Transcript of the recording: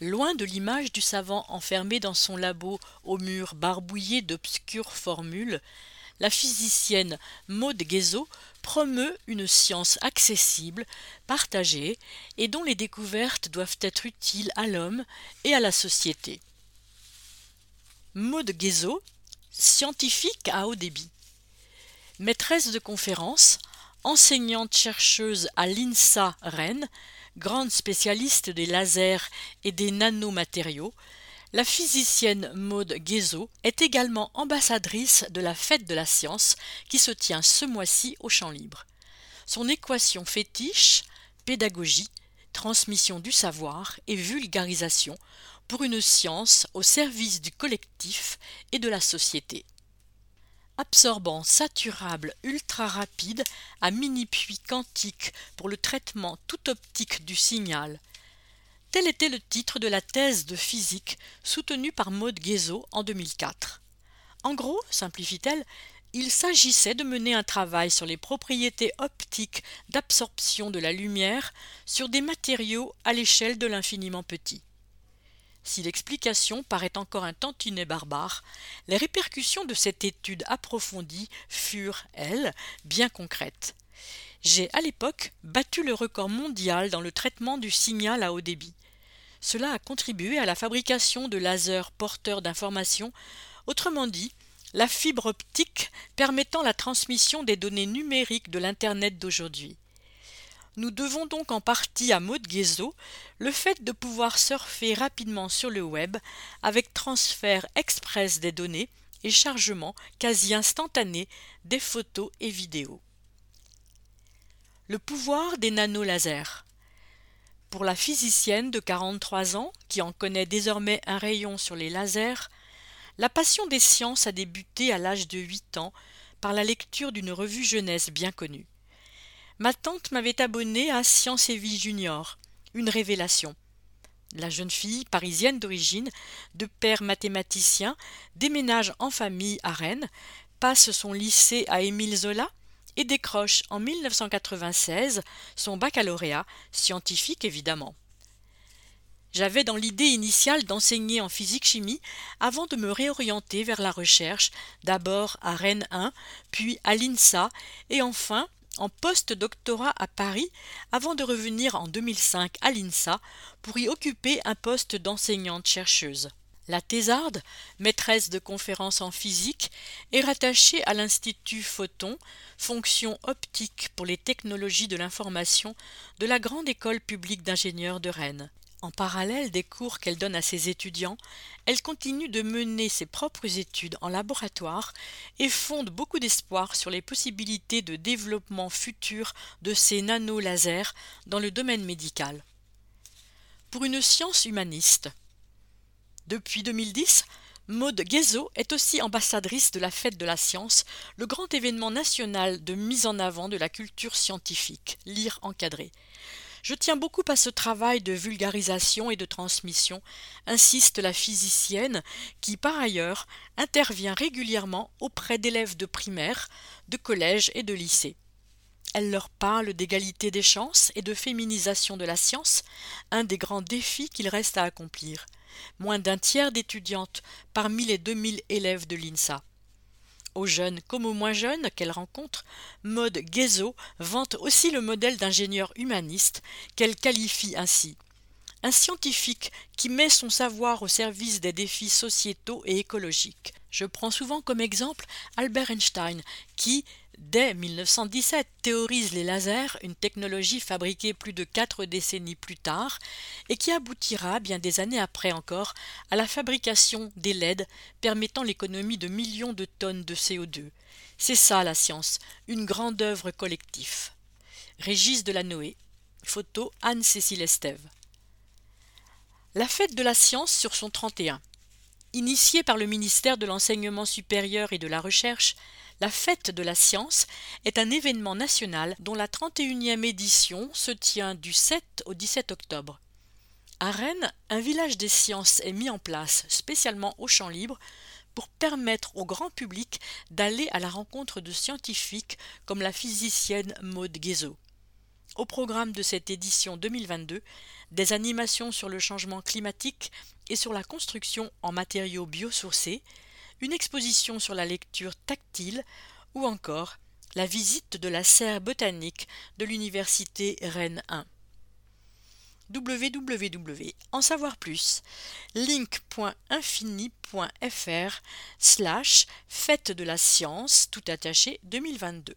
Loin de l'image du savant enfermé dans son labo au mur barbouillé d'obscures formules, la physicienne Maud Guézot promeut une science accessible, partagée et dont les découvertes doivent être utiles à l'homme et à la société. Maud Guézot, scientifique à haut débit. Maîtresse de conférences, enseignante chercheuse à l'INSA Rennes, grande spécialiste des lasers et des nanomatériaux, la physicienne Maude Guézot est également ambassadrice de la Fête de la Science qui se tient ce mois-ci au Champ Libre. Son équation fétiche, pédagogie, transmission du savoir et vulgarisation pour une science au service du collectif et de la société absorbant saturable ultra rapide à mini-puits quantique pour le traitement tout optique du signal. Tel était le titre de la thèse de physique soutenue par Maud Guézot en 2004. En gros, simplifie-t-elle, il s'agissait de mener un travail sur les propriétés optiques d'absorption de la lumière sur des matériaux à l'échelle de l'infiniment petit. Si l'explication paraît encore un tantinet barbare, les répercussions de cette étude approfondie furent, elles, bien concrètes. J'ai à l'époque battu le record mondial dans le traitement du signal à haut débit. Cela a contribué à la fabrication de lasers porteurs d'informations, autrement dit, la fibre optique permettant la transmission des données numériques de l'Internet d'aujourd'hui. Nous devons donc en partie à Maud Guézot le fait de pouvoir surfer rapidement sur le web avec transfert express des données et chargement quasi instantané des photos et vidéos. Le pouvoir des nanolasers. Pour la physicienne de 43 ans, qui en connaît désormais un rayon sur les lasers, la passion des sciences a débuté à l'âge de 8 ans par la lecture d'une revue jeunesse bien connue. Ma tante m'avait abonné à Science et Vie Junior, une révélation. La jeune fille, parisienne d'origine, de père mathématicien, déménage en famille à Rennes, passe son lycée à Émile Zola et décroche en 1996 son baccalauréat, scientifique évidemment. J'avais dans l'idée initiale d'enseigner en physique-chimie avant de me réorienter vers la recherche, d'abord à Rennes 1, puis à l'INSA et enfin en post-doctorat à Paris avant de revenir en 2005 à l'INSA pour y occuper un poste d'enseignante-chercheuse. La thésarde, maîtresse de conférences en physique, est rattachée à l'Institut Photon, fonction optique pour les technologies de l'information de la Grande École publique d'ingénieurs de Rennes. En parallèle des cours qu'elle donne à ses étudiants, elle continue de mener ses propres études en laboratoire et fonde beaucoup d'espoir sur les possibilités de développement futur de ces nanolasers dans le domaine médical. Pour une science humaniste. Depuis 2010, Maude Guézot est aussi ambassadrice de la Fête de la Science, le grand événement national de mise en avant de la culture scientifique, lire encadré. Je tiens beaucoup à ce travail de vulgarisation et de transmission, insiste la physicienne, qui par ailleurs intervient régulièrement auprès d'élèves de primaire, de collège et de lycée. Elle leur parle d'égalité des chances et de féminisation de la science, un des grands défis qu'il reste à accomplir. Moins d'un tiers d'étudiantes parmi les 2000 élèves de l'INSA aux jeunes comme aux moins jeunes qu'elle rencontre, Maude Guézot vante aussi le modèle d'ingénieur humaniste qu'elle qualifie ainsi. Un scientifique qui met son savoir au service des défis sociétaux et écologiques. Je prends souvent comme exemple Albert Einstein, qui, dès 1917, théorise les lasers, une technologie fabriquée plus de quatre décennies plus tard, et qui aboutira, bien des années après encore, à la fabrication des LED permettant l'économie de millions de tonnes de CO2. C'est ça la science, une grande œuvre collective. Régis Delanoë, photo Anne-Cécile Estève. La fête de la science sur son 31. Initiée par le ministère de l'Enseignement supérieur et de la Recherche, la Fête de la Science est un événement national dont la 31e édition se tient du 7 au 17 octobre. À Rennes, un village des sciences est mis en place spécialement au champ libre pour permettre au grand public d'aller à la rencontre de scientifiques comme la physicienne Maude Guézot. Au programme de cette édition 2022, des animations sur le changement climatique et sur la construction en matériaux biosourcés, une exposition sur la lecture tactile ou encore la visite de la serre botanique de l'université Rennes 1 www. En savoir plus, link.infini.fr slash fête de la science tout attaché 2022.